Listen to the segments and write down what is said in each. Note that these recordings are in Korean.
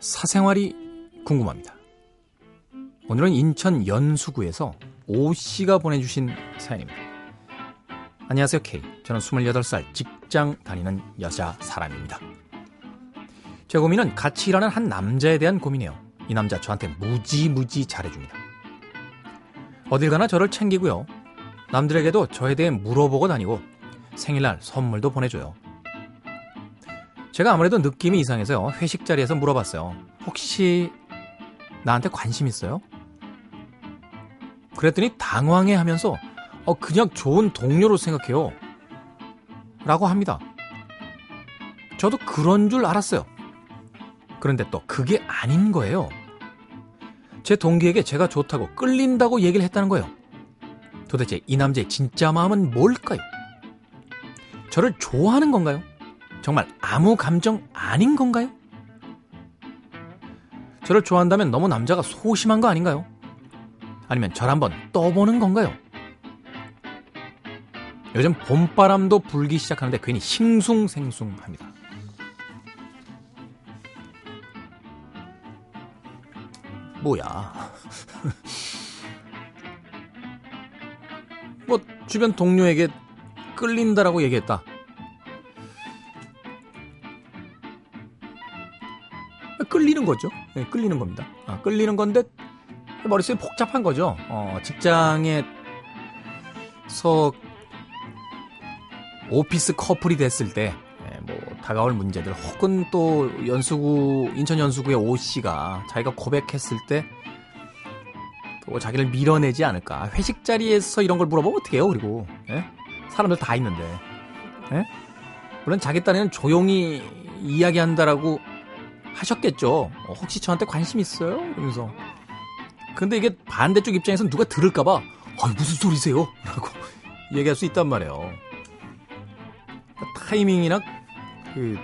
사생활이 궁금합니다. 오늘은 인천 연수구에서 오 씨가 보내주신 사연입니다. 안녕하세요, K. 저는 28살 직장 다니는 여자 사람입니다. 제 고민은 같이 일하는 한 남자에 대한 고민이에요. 이 남자 저한테 무지무지 잘해줍니다. 어딜 가나 저를 챙기고요. 남들에게도 저에 대해 물어보고 다니고 생일날 선물도 보내줘요. 제가 아무래도 느낌이 이상해서요. 회식 자리에서 물어봤어요. 혹시 나한테 관심 있어요? 그랬더니 당황해 하면서 어, 그냥 좋은 동료로 생각해요. 라고 합니다. 저도 그런 줄 알았어요. 그런데 또 그게 아닌 거예요. 제 동기에게 제가 좋다고 끌린다고 얘기를 했다는 거예요. 도대체 이 남자의 진짜 마음은 뭘까요? 저를 좋아하는 건가요? 정말 아무 감정 아닌 건가요? 저를 좋아한다면 너무 남자가 소심한 거 아닌가요? 아니면 절 한번 떠보는 건가요? 요즘 봄바람도 불기 시작하는데 괜히 싱숭생숭합니다. 뭐야. 뭐 주변 동료에게 끌린다라고 얘기했다. 끌리는 거죠. 네, 끌리는 겁니다. 아, 끌리는 건데 머릿속이 복잡한 거죠. 어, 직장에서 오피스 커플이 됐을 때, 네, 뭐, 다가올 문제들, 혹은 또 연수구, 인천 연수구의 오 씨가 자기가 고백했을 때, 또 자기를 밀어내지 않을까. 회식 자리에서 이런 걸 물어보면 어떡해요, 그리고. 예? 사람들 다 있는데. 예? 물론 자기 딴에는 조용히 이야기한다라고 하셨겠죠. 어, 혹시 저한테 관심 있어요? 이러면서. 근데 이게 반대쪽 입장에서는 누가 들을까봐, 아, 무슨 소리세요? 라고 얘기할 수 있단 말이에요. 타이밍이나 그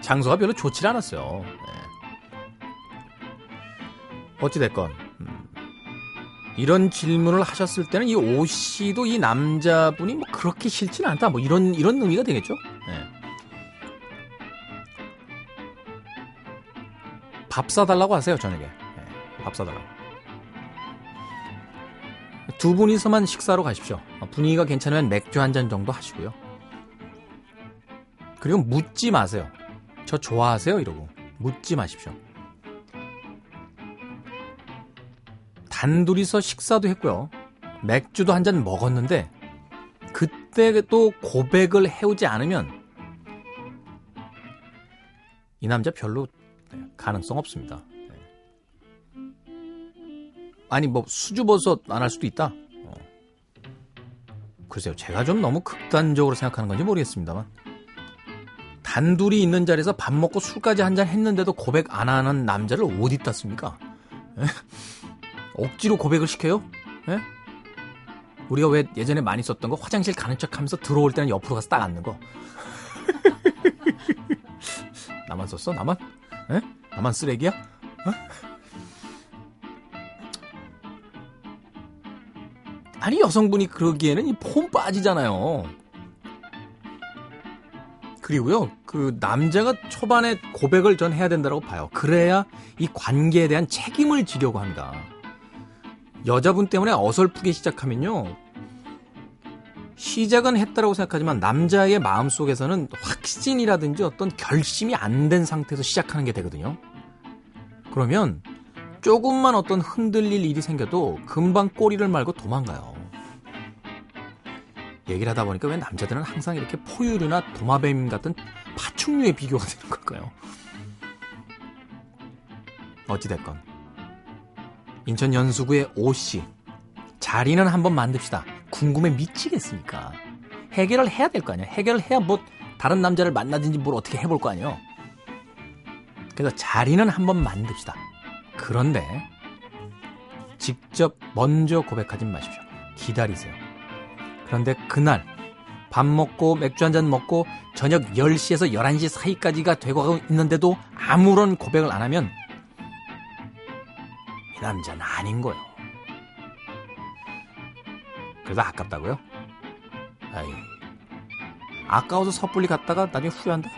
장소가 별로 좋지 않았어요. 네. 어찌됐건, 음, 이런 질문을 하셨을 때는 이 오 씨도 이 남자분이 뭐 그렇게 싫지는 않다. 뭐 이런, 이런 의미가 되겠죠? 네. 밥 사달라고 하세요, 저녁에. 네, 밥 사달라고. 두 분이서만 식사로 가십시오. 분위기가 괜찮으면 맥주 한 잔 정도 하시고요. 그리고 묻지 마세요. 저 좋아하세요? 이러고. 묻지 마십시오. 단둘이서 식사도 했고요. 맥주도 한 잔 먹었는데, 그때 또 고백을 해오지 않으면, 이 남자 별로 가능성 없습니다. 아니 뭐 수줍어서 안할 수도 있다. 어. 글쎄요, 제가 좀 너무 극단적으로 생각하는 건지 모르겠습니다만 단둘이 있는 자리에서 밥 먹고 술까지 한 잔 했는데도 고백 안 하는 남자를 어디 있다습니까? 억지로 고백을 시켜요? 에? 우리가 왜 예전에 많이 썼던 거 화장실 가는 척하면서 들어올 때는 옆으로 가서 딱 앉는 거. 나만 썼어? 나만? 에? 나만 쓰레기야? 어? 아니 여성분이 그러기에는 이 폼 빠지잖아요. 그리고요, 그 남자가 초반에 고백을 전 해야 된다고 봐요. 그래야 이 관계에 대한 책임을 지려고 합니다. 여자분 때문에 어설프게 시작하면요, 시작은 했다라고 생각하지만 남자의 마음 속에서는 확신이라든지 어떤 결심이 안 된 상태에서 시작하는 게 되거든요. 그러면 조금만 어떤 흔들릴 일이 생겨도 금방 꼬리를 말고 도망가요. 얘기를 하다 보니까 왜 남자들은 항상 이렇게 포유류나 도마뱀 같은 파충류에 비교가 되는 걸까요? 어찌됐건 인천 연수구의 오씨 자리는 한번 만듭시다. 궁금해 미치겠으니까 해결을 해야 될 거 아니야. 해결을 해야 뭐 다른 남자를 만나든지 뭘 어떻게 해볼 거 아니에요. 그래서 자리는 한번 만듭시다. 그런데 직접 먼저 고백하지 마십시오. 기다리세요. 그런데 그날 밥 먹고 맥주 한 잔 먹고 저녁 10시에서 11시 사이까지가 되고 있는데도 아무런 고백을 안 하면 이 남자는 아닌 거예요. 그래서 아깝다고요? 아이, 아까워서 섣불리 갔다가 나중에 후회한다?